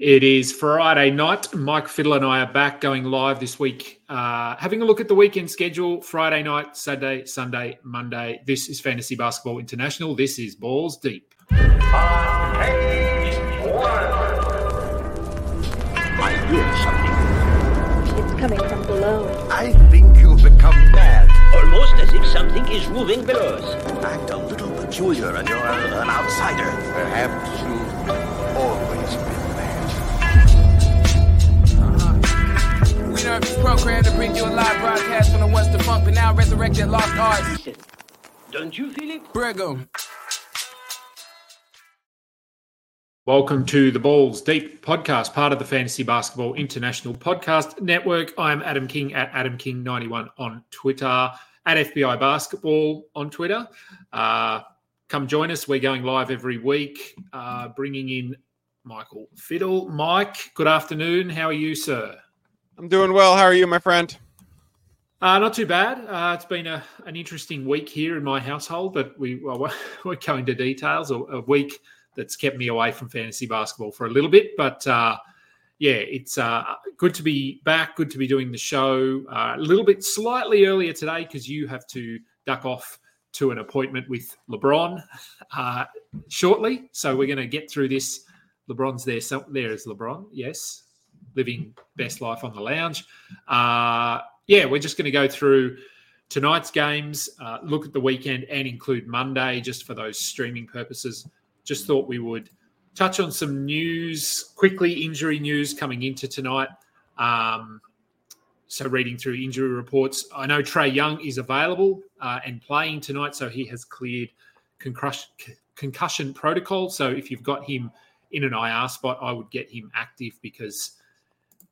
It is Friday night. Mike Fiddle and I are back going live this week, uh, having a look at the weekend schedule Friday night, Saturday, Sunday, Monday. This is Fantasy Basketball International. This is Balls Deep. I hear something. It's coming from below. I think you've become mad. Almost as if something is moving below us. Act a little peculiar and you're an outsider. Perhaps you've We Nervous program to bring you a live broadcast from the once defunct but now resurrected lost arts. Don't you feel it? Brigham. Welcome to the Balls Deep podcast, part of the Fantasy Basketball International Podcast Network. I'm Adam King at Adam King91 on Twitter, at FBI Basketball on Twitter. Uh, come join us. We're going live every week, uh, bringing in Michael Fiddle. Mike, good afternoon. How are you, sir? I'm doing well. How are you, my friend? Uh, not too bad. Uh, it's been a, an interesting week here in my household, but we well, won't go into details. A, a, week that's kept me away from fantasy basketball for a little bit, but uh, yeah, it's uh, good to be back. Good to be doing the show uh, a little bit slightly earlier today because you have to duck off to an appointment with LeBron uh, shortly. So we're going to get through this. LeBron's there. So there is LeBron. Yes, living best life on the lounge. Uh, yeah, we're just going to go through tonight's games, uh, look at the weekend, and include Monday just for those streaming purposes. Just thought we would touch on some news quickly, injury news coming into tonight. Um, so, reading through injury reports, I know Trae Young is available uh, and playing tonight, so he has cleared concussion, concussion protocol. So, if you've got him in an IR spot, I would get him active because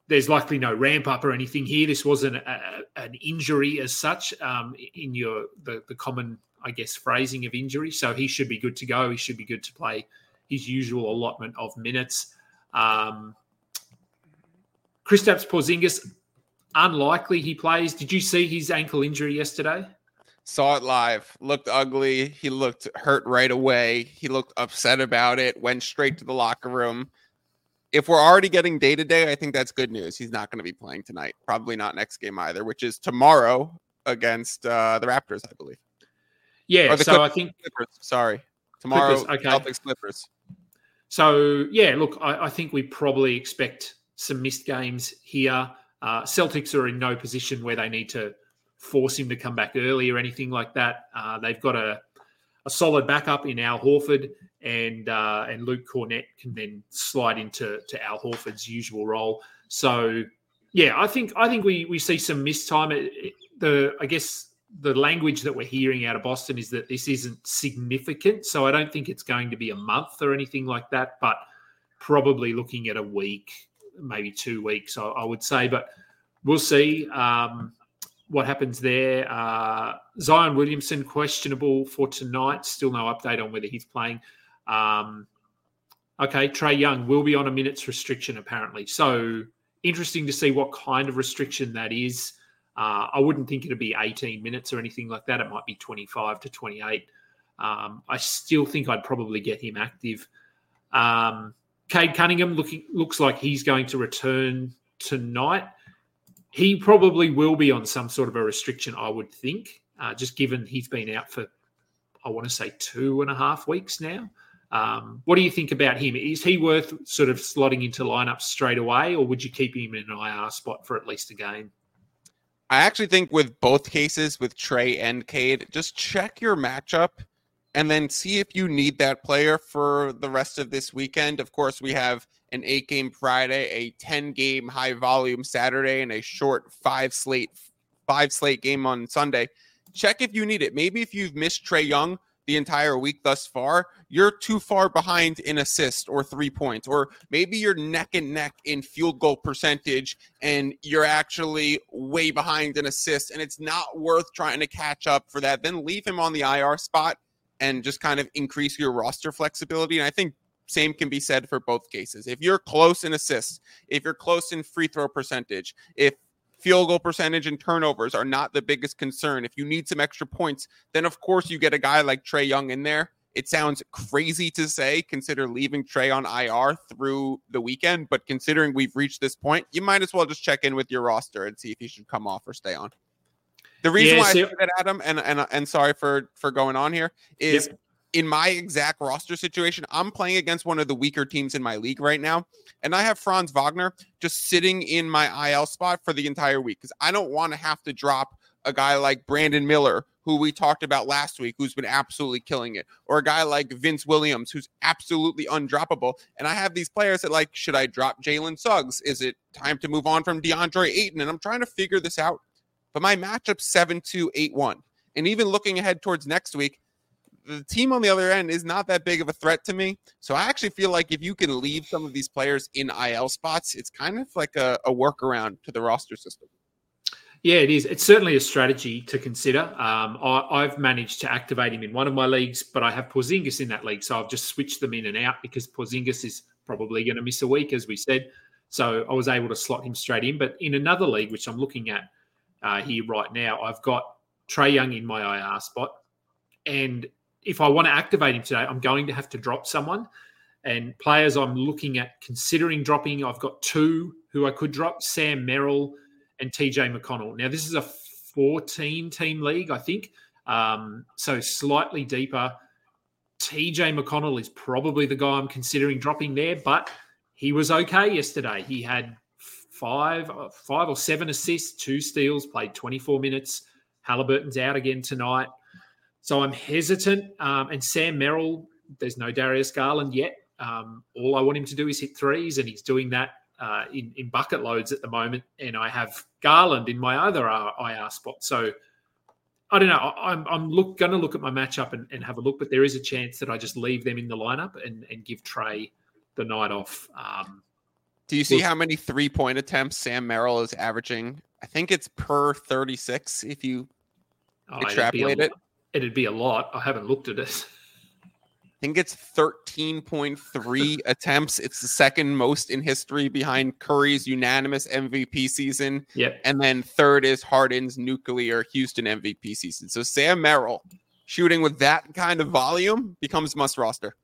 there's likely no ramp up or anything here. This wasn't a, an injury as such um, in your the, the common, I guess, phrasing of injury. So he should be good to go. He should be good to play his usual allotment of minutes. Um, Kristaps Porzingis, unlikely he plays. Did you see his ankle injury yesterday? Saw it live. Looked ugly. He looked hurt right away. He looked upset about it. Went straight to the locker room if we're already getting day to day, I think that's good news. He's not going to be playing tonight. Probably not next game either, which is tomorrow against uh, the Raptors, I believe. Yeah, so Clippers, I think Clippers, sorry, tomorrow Clippers, okay. Celtics Clippers. So yeah, look, I, I, think we probably expect some missed games here. Uh, Celtics are in no position where they need to force him to come back early or anything like that. Uh, they've got a, a solid backup in Al Horford and uh, and Luke Kornet can then slide into to Al Horford's usual role. So yeah, I think I think we we see some missed time. The I guess the language that we're hearing out of Boston is that this isn't significant. So I don't think it's going to be a month or anything like that, but probably looking at a week, maybe two weeks, I, I would say. But we'll see. Um, what happens there. Uh, Zion Williamson questionable for tonight. Still no update on whether he's playing. Um, okay, Trae Young will be on a minutes restriction apparently. So interesting to see what kind of restriction that is. Uh, I wouldn't think it'd be 18 minutes or anything like that. It might be 25 to 28. Um, I still think I'd probably get him active. Um, Cade Cunningham looking looks like he's going to return tonight. He probably will be on some sort of a restriction, I would think, uh, just given he's been out for, I want to say, two and a half weeks now. Um, what do you think about him? Is he worth sort of slotting into lineups straight away, or would you keep him in an IR spot for at least a game? I actually think with both cases, with Trae and Cade, just check your matchup and then see if you need that player for the rest of this weekend. Of course, we have an eight game Friday, a 10 game high volume Saturday, and a short five slate five slate game on Sunday. Check if you need it. Maybe if you've missed Trae Young, the entire week thus far, you're too far behind in assist or three points, or maybe you're neck and neck in field goal percentage and you're actually way behind in assists, and it's not worth trying to catch up for that. Then leave him on the IR spot and just kind of increase your roster flexibility. And I think same can be said for both cases. If you're close in assists, if you're close in free throw percentage, if field goal percentage and turnovers are not the biggest concern. If you need some extra points, then of course you get a guy like Trae Young in there. It sounds crazy to say, consider leaving Trae on IR through the weekend, but considering we've reached this point, you might as well just check in with your roster and see if he should come off or stay on. The reason Yeah, why see- I say that, Adam, and and and sorry for for going on here, is Yep. In my exact roster situation, I'm playing against one of the weaker teams in my league right now, and I have Franz Wagner just sitting in my IL spot for the entire week because I don't want to have to drop a guy like Brandon Miller, who we talked about last week, who's been absolutely killing it, or a guy like Vince Williams, who's absolutely undroppable. And I have these players that like, should I drop Jalen Suggs? Is it time to move on from DeAndre Ayton? And I'm trying to figure this out. But my matchup 7 2 8 1. And even looking ahead towards next week, the team on the other end is not that big of a threat to me. So I actually feel like if you can leave some of these players in IL spots, it's kind of like a, a workaround to the roster system. Yeah, it is. It's certainly a strategy to consider. Um, I, I've managed to activate him in one of my leagues, but I have Porzingis in that league, so I've just switched them in and out because Porzingis is probably going to miss a week, as we said. So I was able to slot him straight in. But in another league, which I'm looking at uh, here right now, I've got Trae Young in my IR spot, and if I want to activate him today, I'm going to have to drop someone. And players I'm looking at considering dropping, I've got two who I could drop: Sam Merrill and TJ McConnell. Now, this is a 14 team league, I think. Um, so slightly deeper. TJ McConnell is probably the guy I'm considering dropping there, but he was okay yesterday. He had five, uh, five or seven assists, two steals, played 24 minutes. Halliburton's out again tonight. So I'm hesitant. Um, and Sam Merrill, there's no Darius Garland yet. Um, all I want him to do is hit threes, and he's doing that uh, in, in bucket loads at the moment. And I have Garland in my other IR spot. So I don't know. I'm, I'm look, going to look at my matchup and, and have a look, but there is a chance that I just leave them in the lineup and, and give Trae the night off. Um, Do you see Well- how many three point attempts Sam Merrill is averaging? I think it's per 36 if you oh, Extrapolate it. It'd be a lot. I haven't looked at it. I think it's 13.3 attempts. It's the second most in history behind Curry's unanimous MVP season. Yep. And then third is Harden's nuclear Houston MVP season. So Sam Merrill shooting with that kind of volume becomes must roster.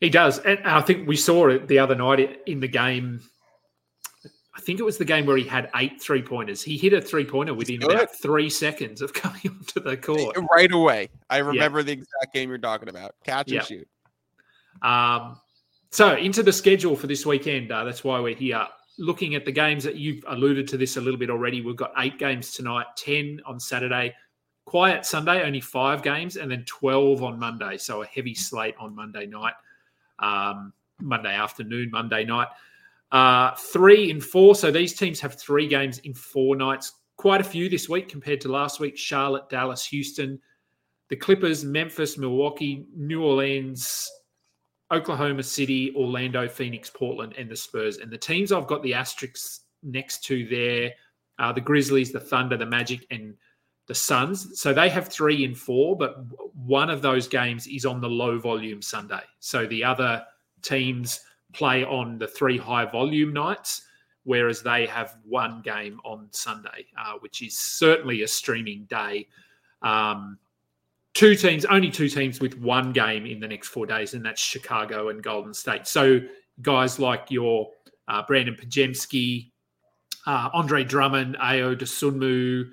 He does. And I think we saw it the other night in the game. I think it was the game where he had eight three pointers. He hit a three pointer within good. about three seconds of coming onto the court. Right away. I remember the exact game you're talking about. Catch and shoot. Um, so into the schedule for this weekend. Uh, that's why we're here. Looking at the games that you've alluded to this a little bit already. We've got eight games tonight, ten on Saturday, quiet Sunday, only five games, and then twelve on Monday. So a heavy slate on Monday night, um, Monday afternoon, Monday night. Uh, three in four. So these teams have three games in four nights. Quite a few this week compared to last week. Charlotte, Dallas, Houston, the Clippers, Memphis, Milwaukee, New Orleans, Oklahoma City, Orlando, Phoenix, Portland, and the Spurs. And the teams I've got the asterisks next to there are the Grizzlies, the Thunder, the Magic, and the Suns. So they have three in four, but one of those games is on the low volume Sunday. So the other teams play on the three high volume nights, whereas they have one game on Sunday, uh, which is certainly a streaming day. Um, two teams, only two teams with one game in the next four days, and that's Chicago and Golden State. So guys like your uh, Brandin Podziemski, uh, Andre Drummond, Ayo Dosunmu,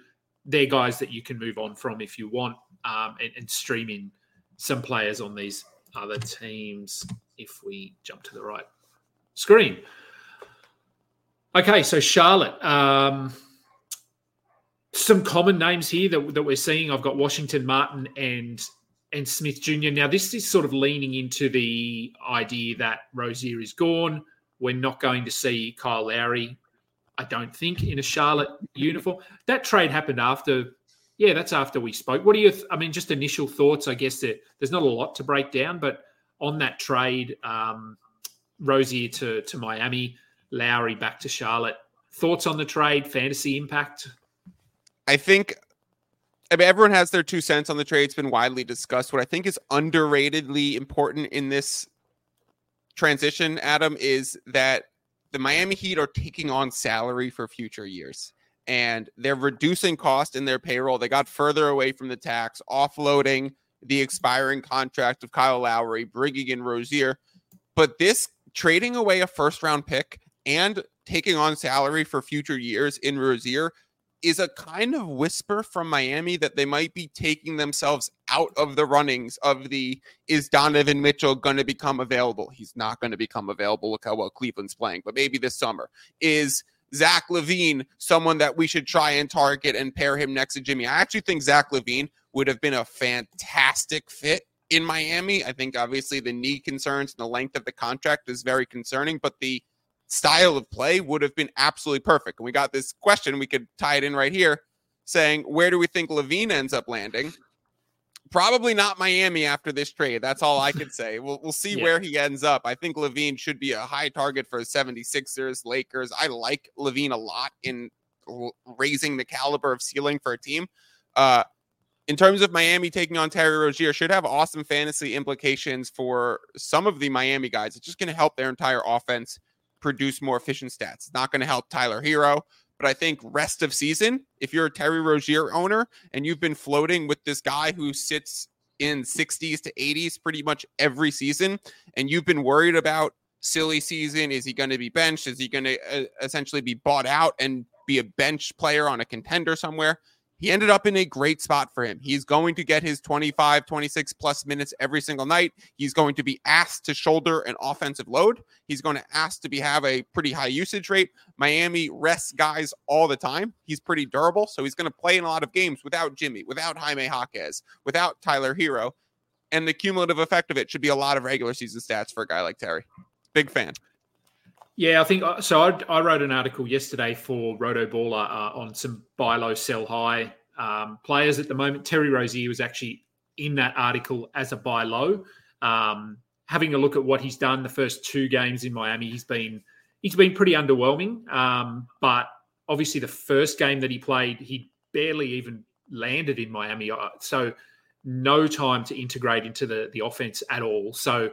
they're guys that you can move on from if you want um, and, and stream in some players on these other teams if we jump to the right screen. Okay, so Charlotte. Um, some common names here that, that we're seeing. I've got Washington Martin and and Smith Jr. Now, this is sort of leaning into the idea that Rozier is gone. We're not going to see Kyle Lowry, I don't think, in a Charlotte uniform. That trade happened after, yeah, that's after we spoke. What do you, th- I mean, just initial thoughts? I guess that there's not a lot to break down, but on that trade, um, Rozier to, to Miami, Lowry back to Charlotte. Thoughts on the trade, fantasy impact? I think I mean everyone has their two cents on the trade. It's been widely discussed. What I think is underratedly important in this transition, Adam, is that the Miami Heat are taking on salary for future years. And they're reducing cost in their payroll. They got further away from the tax, offloading the expiring contract of Kyle Lowry, bringing in Rozier. But this trading away a first round pick and taking on salary for future years in Rozier is a kind of whisper from Miami that they might be taking themselves out of the runnings of the is Donovan Mitchell going to become available? He's not going to become available. Look how well Cleveland's playing, but maybe this summer. Is Zach LaVine someone that we should try and target and pair him next to Jimmy? I actually think Zach LaVine would have been a fantastic fit in Miami. I think obviously the knee concerns and the length of the contract is very concerning, but the style of play would have been absolutely perfect. And we got this question, we could tie it in right here, saying, Where do we think LaVine ends up landing? Probably not Miami after this trade. That's all I could say. We'll, we'll see yeah. where he ends up. I think LaVine should be a high target for 76ers, Lakers. I like LaVine a lot in raising the caliber of ceiling for a team. Uh, in terms of Miami taking on Terry Rozier, should have awesome fantasy implications for some of the Miami guys. It's just going to help their entire offense produce more efficient stats. It's not going to help Tyler Herro, but I think rest of season, if you're a Terry Rozier owner and you've been floating with this guy who sits in 60s to 80s pretty much every season, and you've been worried about silly season, is he going to be benched? Is he going to uh, essentially be bought out and be a bench player on a contender somewhere? He ended up in a great spot for him. He's going to get his 25, 26 plus minutes every single night. He's going to be asked to shoulder an offensive load. He's going to ask to be have a pretty high usage rate. Miami rests guys all the time. He's pretty durable, so he's going to play in a lot of games without Jimmy, without Jaime Jaquez, without Tyler Herro, And the cumulative effect of it should be a lot of regular season stats for a guy like Terry. Big fan. Yeah, I think uh, so. I, I wrote an article yesterday for RotoBaller uh, on some buy low, sell high um, players at the moment. Terry Rozier was actually in that article as a buy low. Um, having a look at what he's done the first two games in Miami, he's been he's been pretty underwhelming. Um, but obviously, the first game that he played, he barely even landed in Miami. Uh, so no time to integrate into the the offense at all. So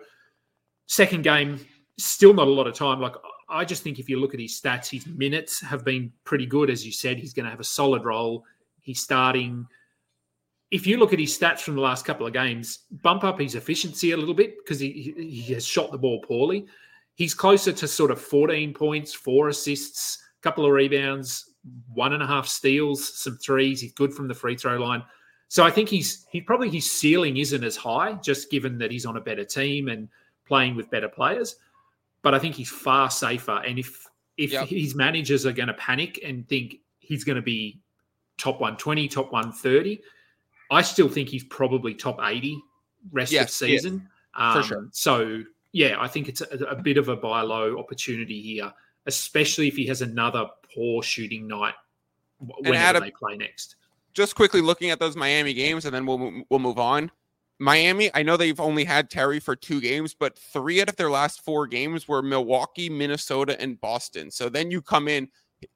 second game, still not a lot of time. Like I just think if you look at his stats, his minutes have been pretty good. As you said, he's going to have a solid role. He's starting. If you look at his stats from the last couple of games, bump up his efficiency a little bit because he, he has shot the ball poorly. He's closer to sort of 14 points, four assists, a couple of rebounds, one and a half steals, some threes. He's good from the free throw line. So I think he's he probably his ceiling isn't as high, just given that he's on a better team and playing with better players but I think he's far safer. And if if yep. his managers are going to panic and think he's going to be top 120, top 130, I still think he's probably top 80 rest of season. Yeah, um, for sure. So yeah, I think it's a, a, bit of a buy low opportunity here, especially if he has another poor shooting night whenever they play next. Just quickly looking at those Miami games, and then we'll we'll move on. Miami, I know they've only had Terry for two games, but three out of their last four games were Milwaukee, Minnesota, and Boston. So then you come in.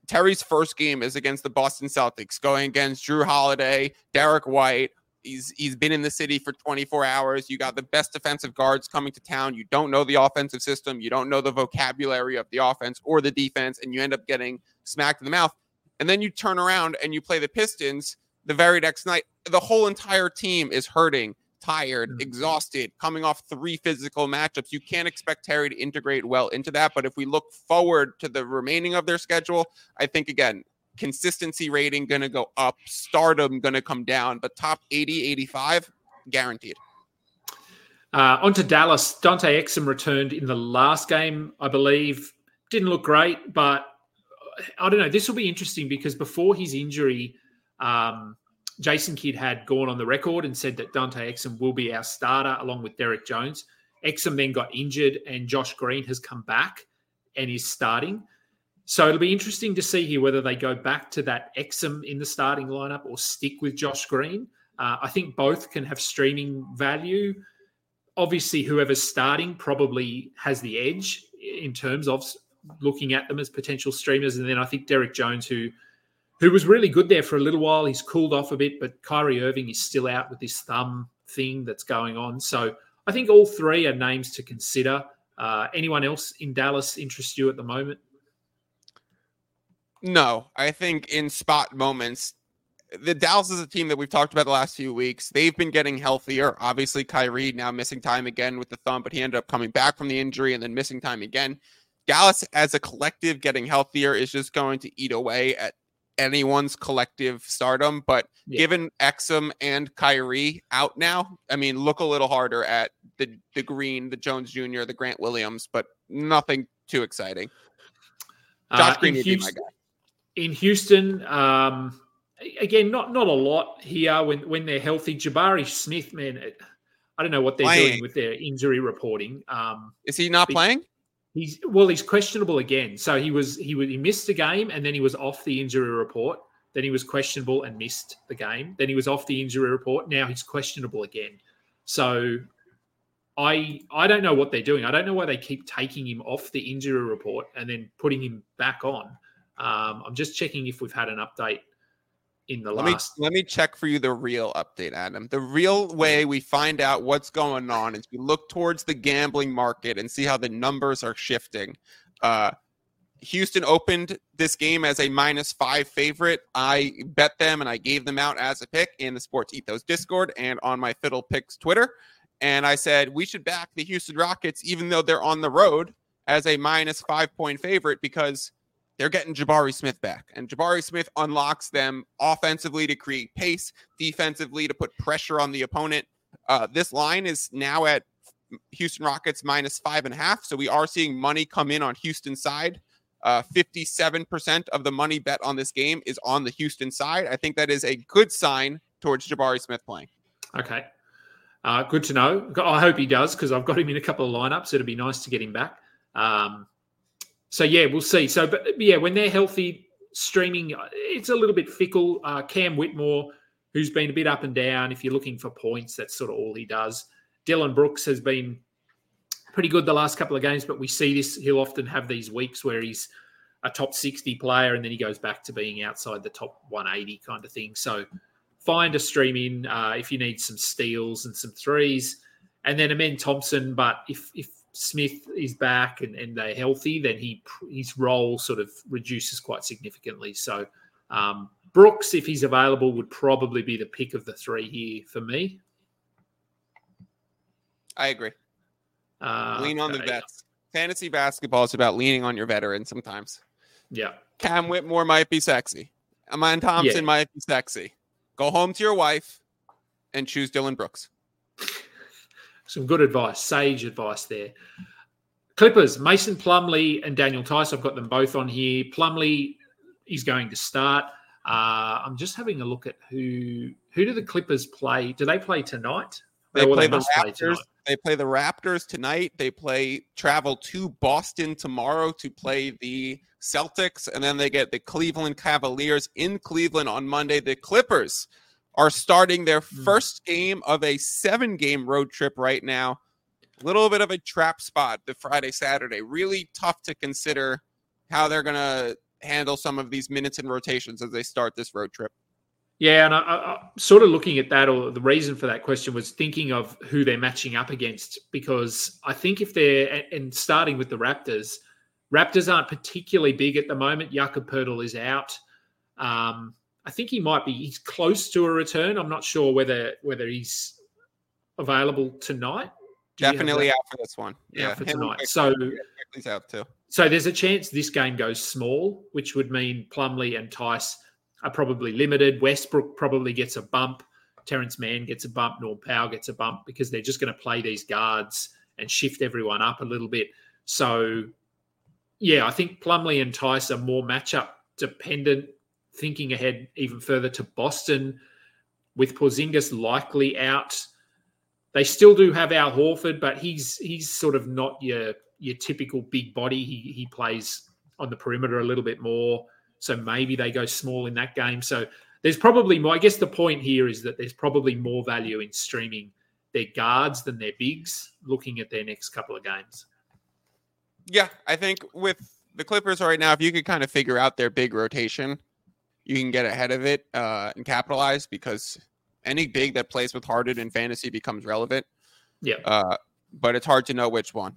Terry's first game is against the Boston Celtics, going against Jrue Holiday, Derrick White. He's he's been in the city for 24 hours. You got the best defensive guards coming to town. You don't know the offensive system. You don't know the vocabulary of the offense or the defense, and you end up getting smacked in the mouth. And then you turn around and you play the Pistons the very next night. The whole entire team is hurting tired, mm-hmm. exhausted, coming off three physical matchups. You can't expect Terry to integrate well into that. But if we look forward to the remaining of their schedule, I think again, consistency rating going to go up, stardom going to come down, but top 80, 85, guaranteed. Uh, on to Dallas. Dante Exum returned in the last game, I believe. Didn't look great, but I don't know. This will be interesting because before his injury, um, Jason Kidd had gone on the record and said that Dante Exum will be our starter along with Derrick Jones. Exum then got injured, and Josh Green has come back and is starting. So it'll be interesting to see here whether they go back to that Exum in the starting lineup or stick with Josh Green. Uh, I think both can have streaming value. Obviously, whoever's starting probably has the edge in terms of looking at them as potential streamers. And then I think Derrick Jones, who who was really good there for a little while. He's cooled off a bit, but Kyrie Irving is still out with this thumb thing that's going on. So I think all three are names to consider. Uh, anyone else in Dallas interest you at the moment? No, I think in spot moments, the Dallas is a team that we've talked about the last few weeks. They've been getting healthier. Obviously, Kyrie now missing time again with the thumb, but he ended up coming back from the injury and then missing time again. Dallas, as a collective, getting healthier is just going to eat away at anyone's collective stardom. But Yeah. given Exum and Kyrie out now, I mean, look a little harder at the the Green, the Jones Jr., the Grant Williams, but nothing too exciting. Josh Uh, Green in, would be my Houston, guy. in Houston, um, again, not not a lot here when when they're healthy. Jabari Smith, man, I don't know what they're Playing. doing with their injury reporting. Um, Is he not playing? He's well, he's questionable again. So he was he was, he missed a game and then he was off the injury report. Then he was questionable and missed the game. Then he was off the injury report. Now he's questionable again. So I I don't know what they're doing. I don't know why they keep taking him off the injury report and then putting him back on. Um, I'm just checking if we've had an update in the Let me let me check for you the real update, Adam. The real way we find out what's going on is we look towards the gambling market and see how the numbers are shifting. Uh, Houston opened this game as a minus five favorite. I bet them and I gave them out as a pick in the Sports Ethos Discord and on my Fiddle Picks Twitter. And I said we should back the Houston Rockets, even though they're on the road, as a minus five point favorite because they're getting Jabari Smith back. And Jabari Smith unlocks them offensively to create pace, defensively to put pressure on the opponent. Uh, this line is now at Houston Rockets minus five and a half. So we are seeing money come in on Houston side. Uh, 57% of the money bet on this game is on the Houston side. I think that is a good sign towards Jabari Smith playing. Okay. Uh, good to know. I hope he does because I've got him in a couple of lineups. It'd be nice to get him back. Um, so yeah, we'll see. So, but yeah, when they're healthy, streaming it's a little bit fickle. Uh, Cam Whitmore, who's been a bit up and down. If you're looking for points, that's sort of all he does. Dillon Brooks has been pretty good the last couple of games, but we see this. He'll often have these weeks where he's a top 60 player and then he goes back to being outside the top 180 kind of thing. So find a stream in uh, if you need some steals and some threes. And then Amen Thompson, but if if Smith is back and, and they're healthy, then he his role sort of reduces quite significantly. So um, Brooks, if he's available, would probably be the pick of the three here for me. I agree. Uh, Lean on the vets. Fantasy basketball is about leaning on your veteran sometimes. Yeah. Cam Whitmore might be sexy. Amen Thompson Yeah. might be sexy. Go home to your wife and choose Dillon Brooks. Some good advice, sage advice there. Clippers, Mason Plumlee and Daniel Theis. I've got them both on here. Plumley is going to start. Uh, I'm just having a look at who who do the Clippers play? Do they play tonight? They play the must play Raptors. tonight. They play the Raptors tonight. They play travel to Boston tomorrow to play the Celtics, and then they get the Cleveland Cavaliers in Cleveland on Monday. The Clippers are starting their Hmm. first game of a seven-game road trip right now. A little bit of a trap spot the Friday Saturday. Really tough to consider how they're going to handle some of these minutes and rotations as they start this road trip. Yeah, and I, I, I sort of looking at that, or the reason for that question was thinking of who they're matching up against. Because I think if they're and- and starting with the Raptors, Raptors aren't particularly big at the moment. Jakob Poeltl is out. Um, I think he might be. He's close to a return. I'm not sure whether whether he's available tonight. Do Definitely out for this one. Out for tonight. So Quickley's out too. so there's a chance this game goes small, which would mean Plumlee and Theis are probably limited. Westbrook probably gets a bump. Terance Mann gets a bump. Norm Powell gets a bump because they're just going to play these guards and shift everyone up a little bit. So, yeah, I think Plumlee and Theis are more matchup dependent. Thinking ahead even further to Boston, with Porzingis likely out, they still do have Al Horford, but he's he's sort of not your your typical big body. He he plays on the perimeter a little bit more, so maybe they go small in that game. So there's probably more. I guess the point here is that there's probably more value in streaming their guards than their bigs. Looking at their next couple of games. Yeah, I think with the Clippers right now, if you could kind of figure out their big rotation, you can get ahead of it uh, and capitalize because any big that plays with Harden in fantasy becomes relevant. Yeah. Uh, but it's hard to know which one.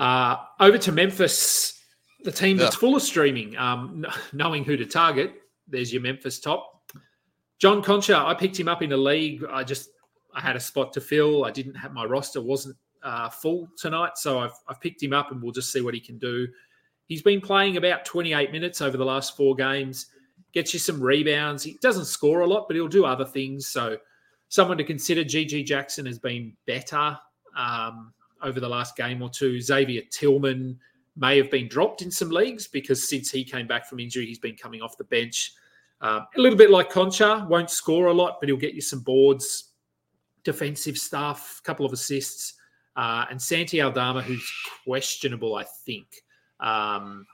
Uh, over to Memphis, the team that's Ugh. full of streaming. Um, knowing who to target, there's your Memphis top. John Konchar, I picked him up in a league. I just I had a spot to fill. I didn't have my roster wasn't uh, full tonight, so I've I've picked him up and we'll just see what he can do. He's been playing about 28 minutes over the last four games. Gets you some rebounds. He doesn't score a lot, but he'll do other things. So someone to consider. GG Jackson has been better um, over the last game or two. Xavier Tillman may have been dropped in some leagues because since he came back from injury, he's been coming off the bench. Um, a little bit like Konchar, won't score a lot, but he'll get you some boards, defensive stuff, couple of assists. Uh, and Santi Aldama, who's questionable, I think, um,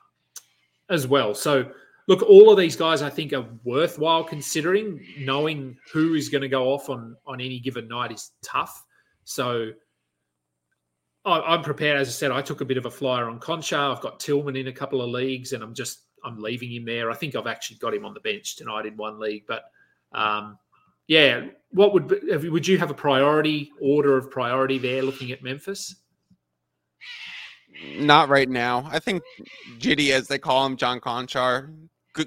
as well. So, look, all of these guys I think are worthwhile considering. Knowing who is going to go off on on any given night is tough. So, I, am prepared. As I said, I took a bit of a flyer on Konchar. I've got Tillman in a couple of leagues, and I'm just I'm leaving him there. I think I've actually got him on the bench tonight in one league, but um, yeah, what would would you have a priority order of priority there? Looking at Memphis. Not right now. I think Jitty, as they call him, John Konchar,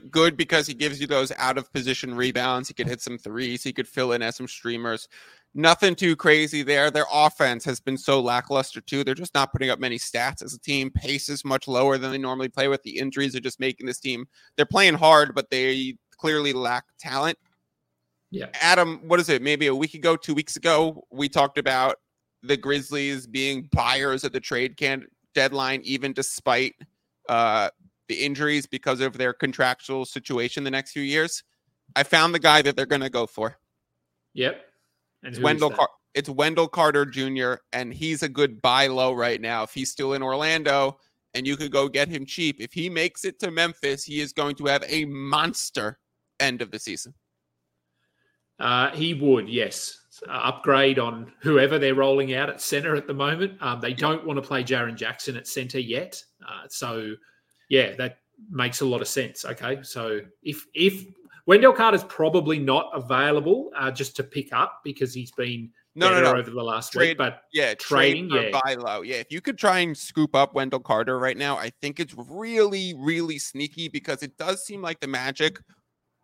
good because he gives you those out of position rebounds. He could hit some threes. He could fill in as some streamers nothing too crazy there. Their offense has been so lackluster too. They're just not putting up many stats as a team. Pace is much lower than they normally play with. The injuries are just making this team. They're playing hard, but they clearly lack talent. Yeah. Adam, what is it? Maybe a week ago, two weeks ago, we talked about the Grizzlies being buyers at the trade can deadline, even despite uh, the injuries because of their contractual situation the next few years. I found the guy that they're going to go for. Yep. And it's Wendell. Car- it's Wendell Carter Jr. and he's a good buy low right now. If he's still in Orlando and you could go get him cheap, if he makes it to Memphis, he is going to have a monster end of the season. Uh, he would, yes. Uh, upgrade on whoever they're rolling out at center at the moment. Um, they don't want to play Jaren Jackson at center yet. Uh, so, yeah, that makes a lot of sense. Okay, so if if Wendell Carter's probably not available uh, just to pick up because he's been no, no, no. over the last trade, week. But yeah, trading, trade yeah, buy low. Yeah, if you could try and scoop up Wendell Carter right now, I think it's really, really sneaky because it does seem like the Magic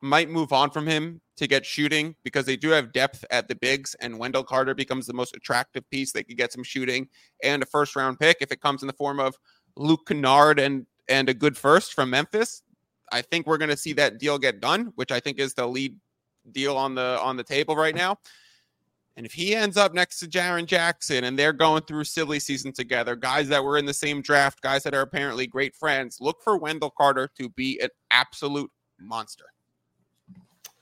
might move on from him to get shooting because they do have depth at the bigs, and Wendell Carter becomes the most attractive piece. They could get some shooting and a first round pick if it comes in the form of Luke Kennard and and a good first from Memphis. I think we're going to see that deal get done, which I think is the lead deal on the on the table right now. And if he ends up next to Jaren Jackson and they're going through silly season together, guys that were in the same draft, guys that are apparently great friends, look for Wendell Carter to be an absolute monster.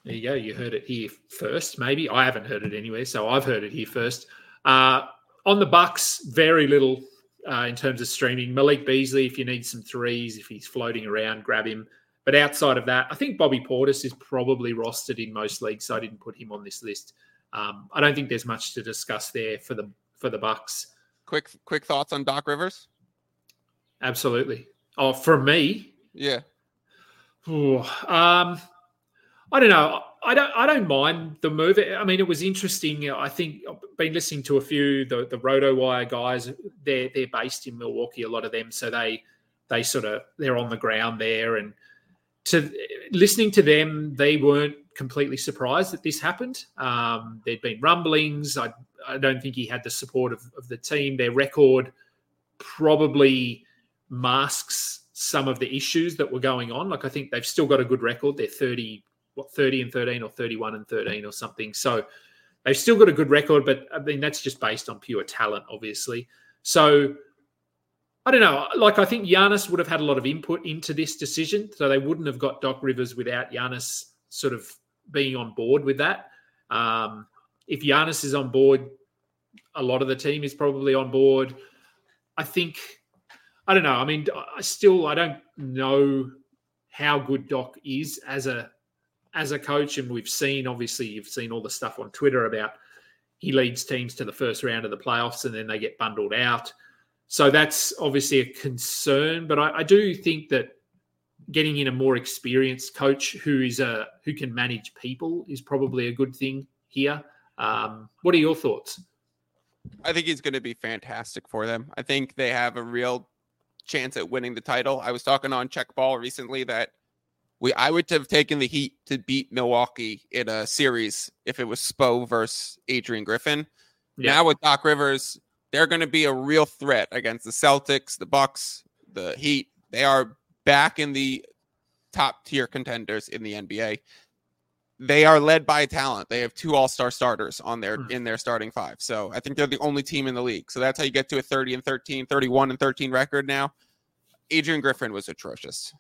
There you go. You heard it here first. Maybe I haven't heard it anywhere, so I've heard it here first. Uh, on the Bucks, very little uh, in terms of streaming. Malik Beasley, if you need some threes, if he's floating around, grab him. But outside of that, I think Bobby Portis is probably rostered in most leagues, so I didn't put him on this list. Um, I don't think there's much to discuss there for the for the Bucks. Quick quick thoughts on Doc Rivers? Absolutely. Oh, for me, yeah. Ooh, um, I don't know. I don't. I don't mind the move. I mean, it was interesting. I think I've been listening to a few the the RotoWire guys. They're they're based in Milwaukee. A lot of them, so they they sort of they're on the ground there and to listening to them, they weren't completely surprised that this happened. Um, there'd been rumblings. I, I, don't think he had the support of, of, the team. Their record probably masks some of the issues that were going on. Like I think they've still got a good record. They're 30, what, 30 and 13 or 31 and 13 or something. So they've still got a good record, but I mean, that's just based on pure talent, obviously. So I don't know. Like I think Giannis would have had a lot of input into this decision, so they wouldn't have got Doc Rivers without Giannis sort of being on board with that. Um, if Giannis is on board, a lot of the team is probably on board. I think. I don't know. I mean, I still I don't know how good Doc is as a as a coach, and we've seen obviously you've seen all the stuff on Twitter about he leads teams to the first round of the playoffs and then they get bundled out. So that's obviously a concern, but I, I do think that getting in a more experienced coach who is a who can manage people is probably a good thing here. Um, what are your thoughts? I think he's going to be fantastic for them. I think they have a real chance at winning the title. I was talking on Check Ball recently that We I would have taken the Heat to beat Milwaukee in a series if it was Spo versus Adrian Griffin. Yeah. Now with Doc Rivers, they're going to be a real threat against the Celtics, the Bucks, the Heat. They are back in the top tier contenders in the NBA. They are led by talent. They have two all-star starters on their Hmm. in their starting five. So I think they're the only team in the league. So that's how you get to a 30 and 13, 31 and 13 record now. Adrian Griffin was atrocious.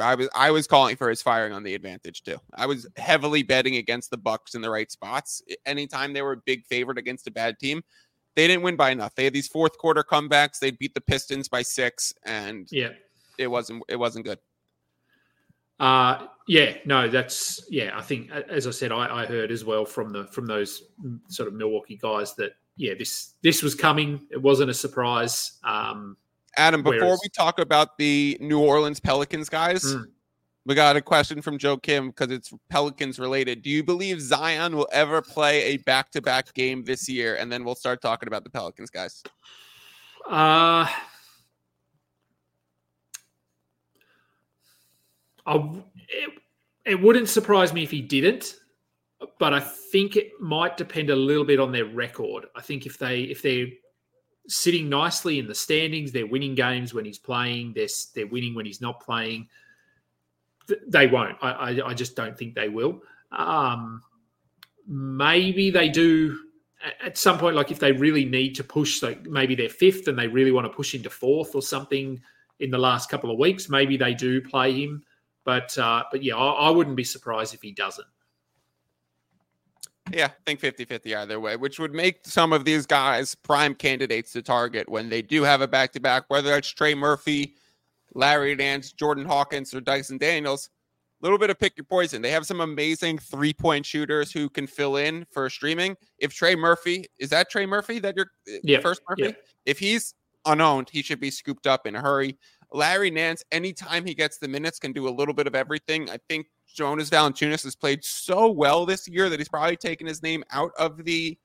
I was I was calling for his firing on the advantage too. I was heavily betting against the Bucks in the right spots. Anytime they were a big favorite against a bad team, they didn't win by enough. They had these fourth quarter comebacks. They'd beat the Pistons by six, and Yeah. it wasn't it wasn't good. Uh, yeah, no, that's yeah. I think, as I said, I, I heard as well from the from those sort of Milwaukee guys that yeah, this this was coming. It wasn't a surprise. Um, Adam, before Whereas- we talk about the New Orleans Pelicans guys, Mm. we got a question from Joe Kim because it's Pelicans related. Do you believe Zion will ever play a back to back game this year? And then we'll start talking about the Pelicans guys. uh, I it, it wouldn't surprise me if he didn't, but I think it might depend a little bit on their record. I think if they if they're sitting nicely in the standings, they're winning games when he's playing. They're they're winning when he's not playing. They won't. I I, I just don't think they will. Um, maybe they do at some point. Like if they really need to push, like maybe they're fifth and they really want to push into fourth or something in the last couple of weeks. Maybe they do play him. But uh, but yeah, I, I wouldn't be surprised if he doesn't. Yeah, I think 50 50 either way, which would make some of these guys prime candidates to target when they do have a back to back, whether that's Trey Murphy, Larry Nance, Jordan Hawkins, or Dyson Daniels. A little bit of pick your poison. They have some amazing three point shooters who can fill in for streaming. If Trey Murphy, is that Trey Murphy that you're uh, Yeah, first Murphy? yeah. If he's unowned, he should be scooped up in a hurry. Larry Nance, anytime he gets the minutes, can do a little bit of everything. I think Jonas Valanciunas has played so well this year that he's probably taken his name out of the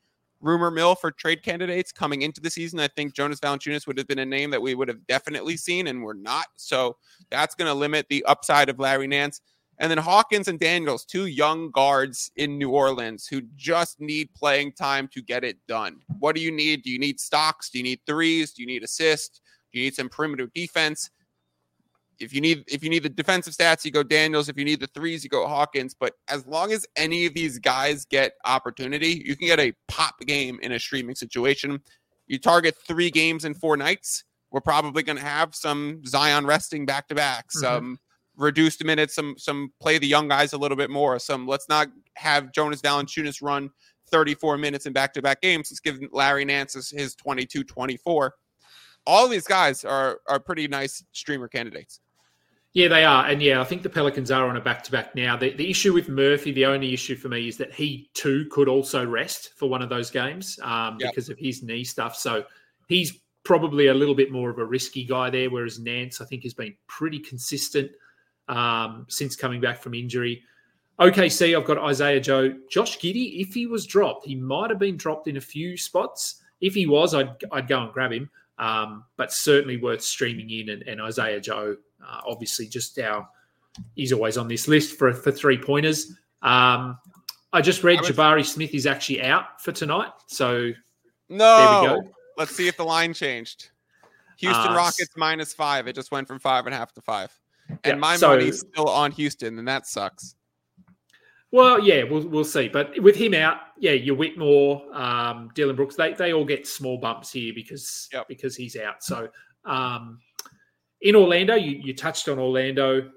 rumor mill for trade candidates coming into the season. I think Jonas Valanciunas would have been a name that we would have definitely seen, and we're not. So that's going to limit the upside of Larry Nance. And then Hawkins and Daniels, two young guards in New Orleans who just need playing time to get it done. What do you need? Do you need stocks? Do you need threes? Do you need assists? Do you need some perimeter defense? If you need if you need the defensive stats, you go Daniels. If you need the threes, you go Hawkins. But as long as any of these guys get opportunity, you can get a pop game in a streaming situation. You target three games in four nights. We're probably going to have some Zion resting back to back, some reduced minutes, some some play the young guys a little bit more. Some let's not have Jonas Valanciunas run 34 minutes in back to back games. Let's give Larry Nance his, his 22 24. All these guys are are pretty nice streamer candidates. Yeah, they are. And yeah, I think the Pelicans are on a back to back now. The, the issue with Murphy, the only issue for me is that he too could also rest for one of those games um, Yep. because of his knee stuff. So he's probably a little bit more of a risky guy there, whereas Nance, I think, has been pretty consistent um, since coming back from injury. OKC, I've got Isaiah Joe. Josh Giddey, if he was dropped, he might have been dropped in a few spots. If he was, I'd, I'd go and grab him. Um, but certainly worth streaming in. And, and Isaiah Joe, uh, obviously, just our he's always on this list for for three pointers. Um, I just read I Jabari Smith is actually out for tonight. So No, There we go. let's see if the line changed. Houston Uh, Rockets minus five. It just went from five and a half to five, and Yeah, my so- money's still on Houston, and that sucks. Well, yeah, we'll we'll see. But with him out, yeah, your Whitmore, um, Dillon Brooks, they they all get small bumps here because Yep. because he's out. So um, in Orlando, you, you touched on Orlando.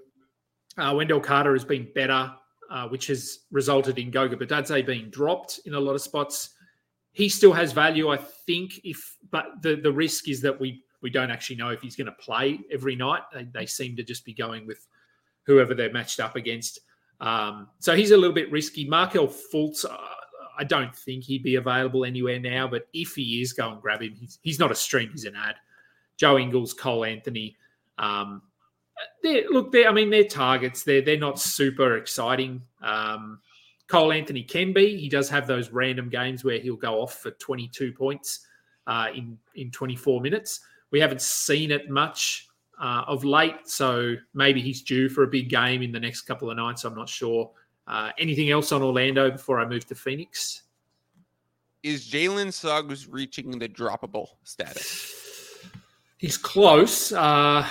Uh, Wendell Carter has been better, uh, which has resulted in Goga Bitadze being dropped in a lot of spots. He still has value, I think. If but the the risk is that we we don't actually know if he's going to play every night. They, they seem to just be going with whoever they're matched up against. Um, so he's a little bit risky. Markelle Fultz, uh, I don't think he'd be available anywhere now, but if he is, go and grab him. He's, he's not a stream, he's an ad. Joe Ingles, Cole Anthony. Um, they're, look, they're, I mean, they're targets. They're, they're not super exciting. Um, Cole Anthony can be. He does have those random games where he'll go off for 22 points uh, in, in 24 minutes. We haven't seen it much uh, of late, so maybe he's due for a big game in the next couple of nights. I'm not sure. Uh, anything else on Orlando before I move to Phoenix? Is Jalen Suggs reaching the droppable status? He's close. Uh,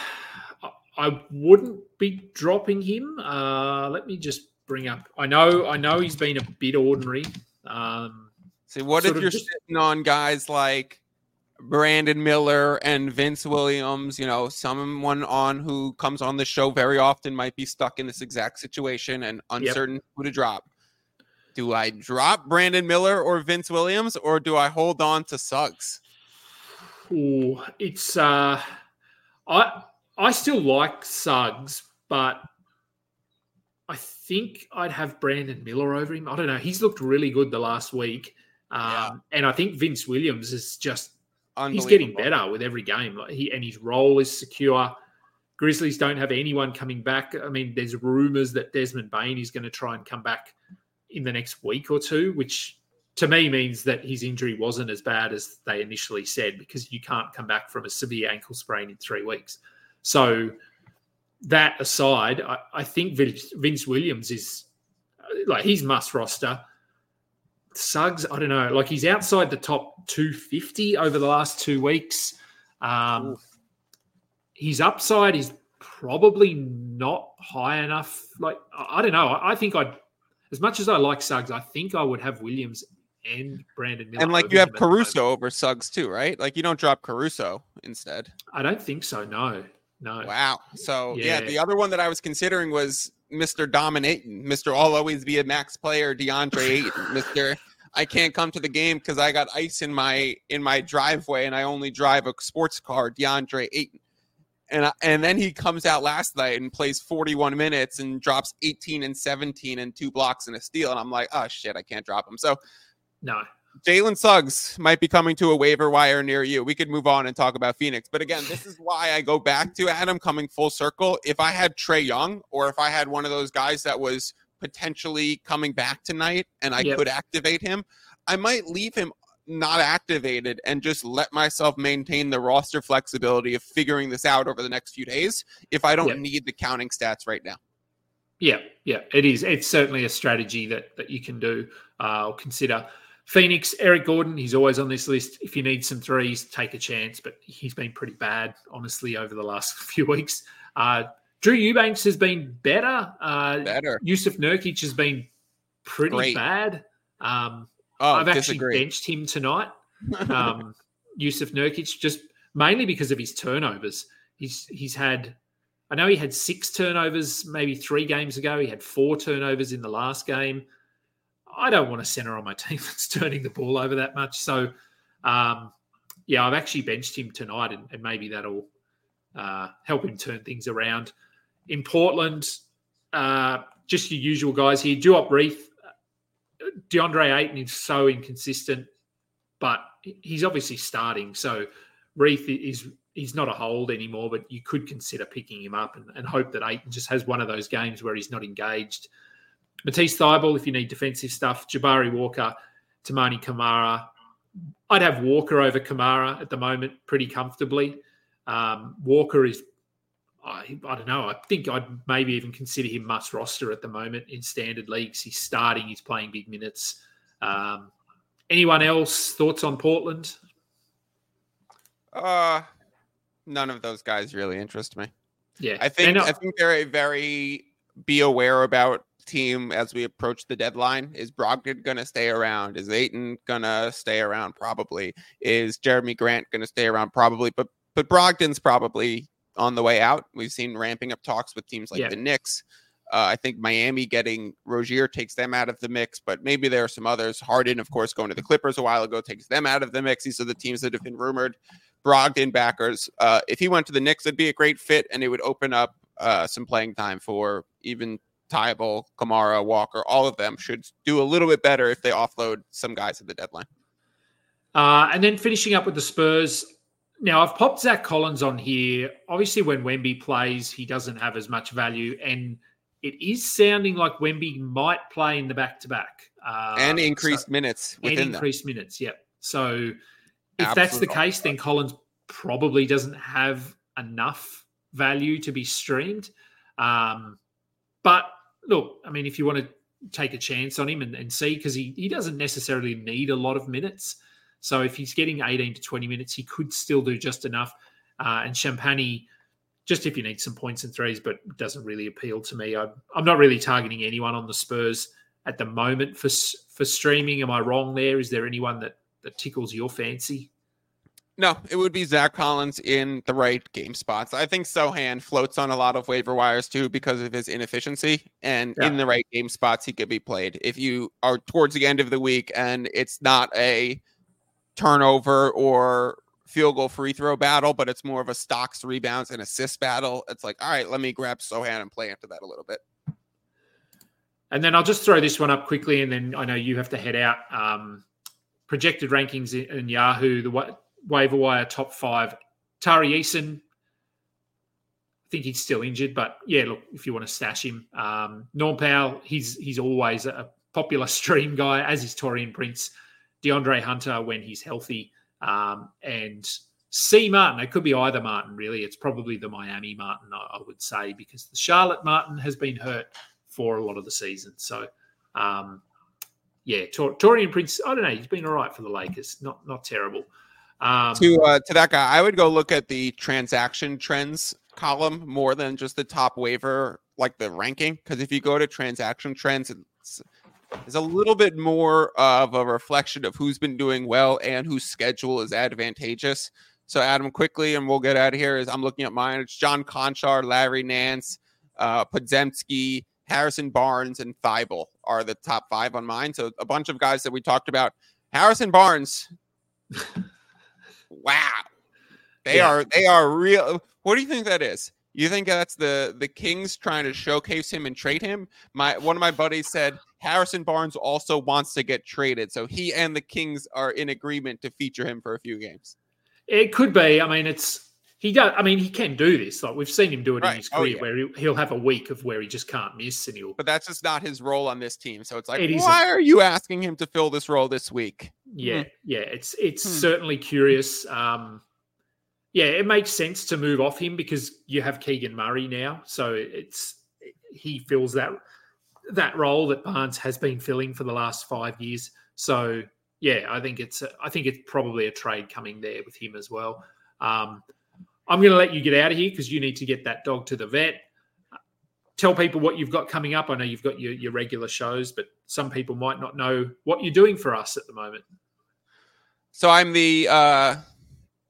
I wouldn't be dropping him. Uh, let me just bring up. I know, I know he's been a bit ordinary. Um, See, what if you're just- sitting on guys like Brandon Miller and Vince Williams? You know, someone on who comes on the show very often might be stuck in this exact situation and uncertain who to drop. Do I drop Brandon Miller or Vince Williams, or do I hold on to Suggs? Ooh, it's uh, I I still like Suggs, but I think I'd have Brandon Miller over him. I don't know. He's looked really good the last week, um, Yeah. and I think Vince Williams is just he's getting better with every game. Like he and his role is secure. Grizzlies don't have anyone coming back. I mean, there's rumors that Desmond Bane is going to try and come back in the next week or two, which to me means that his injury wasn't as bad as they initially said because you can't come back from a severe ankle sprain in three weeks. So that aside, I, I think Vince, Vince Williams is like he's must roster. Suggs, I don't know, like he's outside the top 250 over the last two weeks. Um, his upside is probably not high enough. Like I I don't know. I I think I'd, as much as I like Suggs, I think I would have Williams and Brandon Miller. And like you have. Caruso over Suggs too, right? Like you don't drop Caruso instead. I don't think so. No, no. Wow. So yeah. Yeah. the other one that I was considering was Mr. Dominating, Mr. I'll always be a max player, DeAndre Ayton, Mr. I can't come to the game because I got ice in my in my driveway and I only drive a sports car, DeAndre Ayton. And I, and then he comes out last night and plays 41 minutes and drops 18 and 17 and two blocks and a steal. And I'm like, oh shit, I can't drop him. So No. Jalen Suggs might be coming to a waiver wire near you. We could move on and talk about Phoenix. But again, this is why I go back to Adam coming full circle. If I had Trae Young or if I had one of those guys that was potentially coming back tonight and I Yep. could activate him, I might leave him not activated and just let myself maintain the roster flexibility of figuring this out over the next few days if I don't Yep. need the counting stats right now. Yeah, yeah, it is. It's certainly a strategy that that you can do uh, or consider. Phoenix, Eric Gordon, he's always on this list. If you need some threes, take a chance, but he's been pretty bad, honestly, over the last few weeks. Uh, Drew Eubanks has been better. Uh, Better. Jusuf Nurkic has been pretty Great. bad. Um, Oh, I've actually benched him tonight. Um, Jusuf Nurkic, just mainly because of his turnovers. He's he's had, I know he had six turnovers maybe three games ago. He had four turnovers in the last game. I don't want a center on my team that's turning the ball over that much. So, um, yeah, I've actually benched him tonight, and, and maybe that'll uh, help him turn things around. In Portland, uh, just your usual guys here. Duop Reath, DeAndre Ayton is so inconsistent, but he's obviously starting. So Reef is he's not a hold anymore, but you could consider picking him up and, and hope that Ayton just has one of those games where he's not engaged. Matisse Thybulle, if you need defensive stuff, Jabari Walker, Toumani Camara. I'd have Walker over Kamara at the moment pretty comfortably. Um, Walker is, I, I don't know, I think I'd maybe even consider him must roster at the moment in standard leagues. He's starting, he's playing big minutes. Um, anyone else? Thoughts on Portland? Uh, none of those guys really interest me. Yeah, I think I think they're a very be aware about team as we approach the deadline. Is Brogdon going to stay around? Is Ayton going to stay around? Probably. Is Jerami Grant going to stay around? Probably. But but Brogdon's probably on the way out. We've seen ramping up talks with teams like Yeah. the Knicks. Uh, I think Miami getting Rozier takes them out of the mix, but maybe there are some others. Harden, of course, going to the Clippers a while ago takes them out of the mix. These are the teams that have been rumored. Brogdon backers. Uh, if he went to the Knicks, it'd be a great fit, and it would open up uh, some playing time for even Thybulle, Camara, Walker. All of them should do a little bit better if they offload some guys at the deadline. Uh, and then finishing up with the Spurs. Now, I've popped Zach Collins on here. Obviously, when Wemby plays, he doesn't have as much value. And it is sounding like Wemby might play in the back to back. and increased minutes and within them. increased minutes. Yep. So if that's the case, then Collins probably doesn't have enough value to be streamed. Um, but look, I mean, if you want to take a chance on him and, and see, because he, he doesn't necessarily need a lot of minutes. So if he's getting 18 to 20 minutes, he could still do just enough. Uh, and Champagnie, just if you need some points and threes, but doesn't really appeal to me. I, I'm not really targeting anyone on the Spurs at the moment for for streaming. Am I wrong there? Is there anyone that, that tickles your fancy? No, it would be Zach Collins in the right game spots. I think Sochan floats on a lot of waiver wires too because of his inefficiency. And yeah. in the right game spots, he could be played. If you are towards the end of the week and it's not a turnover or field goal free throw battle, but it's more of a stocks, rebounds, and assist battle, it's like, all right, let me grab Sochan and play into that a little bit. And then I'll just throw this one up quickly, and then I know you have to head out. Um, projected rankings in, in Yahoo, the waiver wire top five. Tari Eason, I think he's still injured, but yeah, look, if you want to stash him, um, Norm Powell, he's he's always a popular stream guy, as is Taurean Prince, DeAndre Hunter when he's healthy, um, and C Martin. It could be either Martin, really. It's probably the Miami Martin, I, I would say, because the Charlotte Martin has been hurt for a lot of the season. So, um, yeah, Tor- Taurean Prince. I don't know. He's been all right for the Lakers. Not not terrible. Um, to uh, to that guy, I would go look at the transaction trends column more than just the top waiver, like the ranking. Because if you go to transaction trends, it's, it's a little bit more of a reflection of who's been doing well and whose schedule is advantageous. So, Adam, quickly, and we'll get out of here. Is I'm looking at mine. It's John Konchar, Larry Nance, uh, Podziemski, Harrison Barnes, and Thybulle are the top five on mine. So, a bunch of guys that we talked about. Harrison Barnes wow. They yeah. are they are real. What do you think that is? You think that's the the Kings trying to showcase him and trade him? My one of my buddies said Harrison Barnes also wants to get traded, so he and the Kings are in agreement to feature him for a few games. It could be. I mean, it's he does. I mean, he can do this. Like we've seen him do it right. in his oh, career, oh, yeah. where he'll have a week of where he just can't miss, and he'll. But that's just not his role on this team. So it's like, it why are you asking him to fill this role this week? Yeah, hmm. yeah. It's it's hmm. certainly curious. Um, yeah, it makes sense to move off him because you have Keegan Murray now, so it's he fills that that role that Barnes has been filling for the last five years. So yeah, I think it's a, I think it's probably a trade coming there with him as well. Um, I'm going to let you get out of here because you need to get that dog to the vet. Tell people what you've got coming up. I know you've got your, your regular shows, but some people might not know what you're doing for us at the moment. So I'm the uh,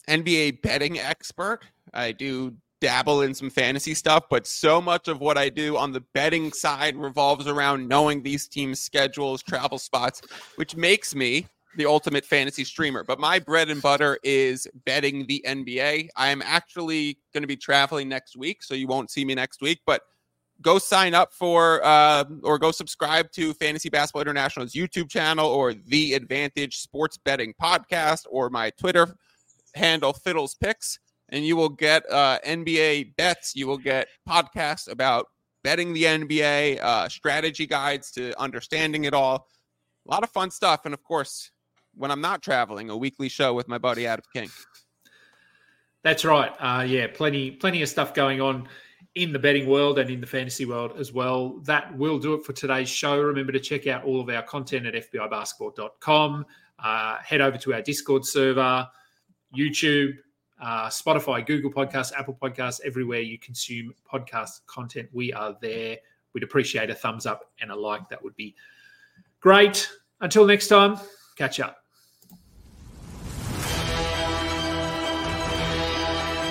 NBA betting expert. I do dabble in some fantasy stuff, but so much of what I do on the betting side revolves around knowing these teams' schedules, travel spots, which makes me the ultimate fantasy streamer, but my bread and butter is betting the NBA. I am actually going to be traveling next week, so you won't see me next week, but go sign up for uh, or go subscribe to Fantasy Basketball International's YouTube channel or the Advantage Sports Betting Podcast or my Twitter handle Fiddles Picks, and you will get uh, NBA bets. You will get podcasts about betting the NBA, uh, strategy guides to understanding it all. A lot of fun stuff, and of course, when I'm not traveling, a weekly show with my buddy Adam King. That's right. Uh, yeah, plenty, plenty of stuff going on in the betting world and in the fantasy world as well. That will do it for today's show. Remember to check out all of our content at fbibasketball.com. Uh, head over to our Discord server, YouTube, uh, Spotify, Google Podcasts, Apple Podcasts, everywhere you consume podcast content. We are there. We'd appreciate a thumbs up and a like. That would be great. Until next time, catch up.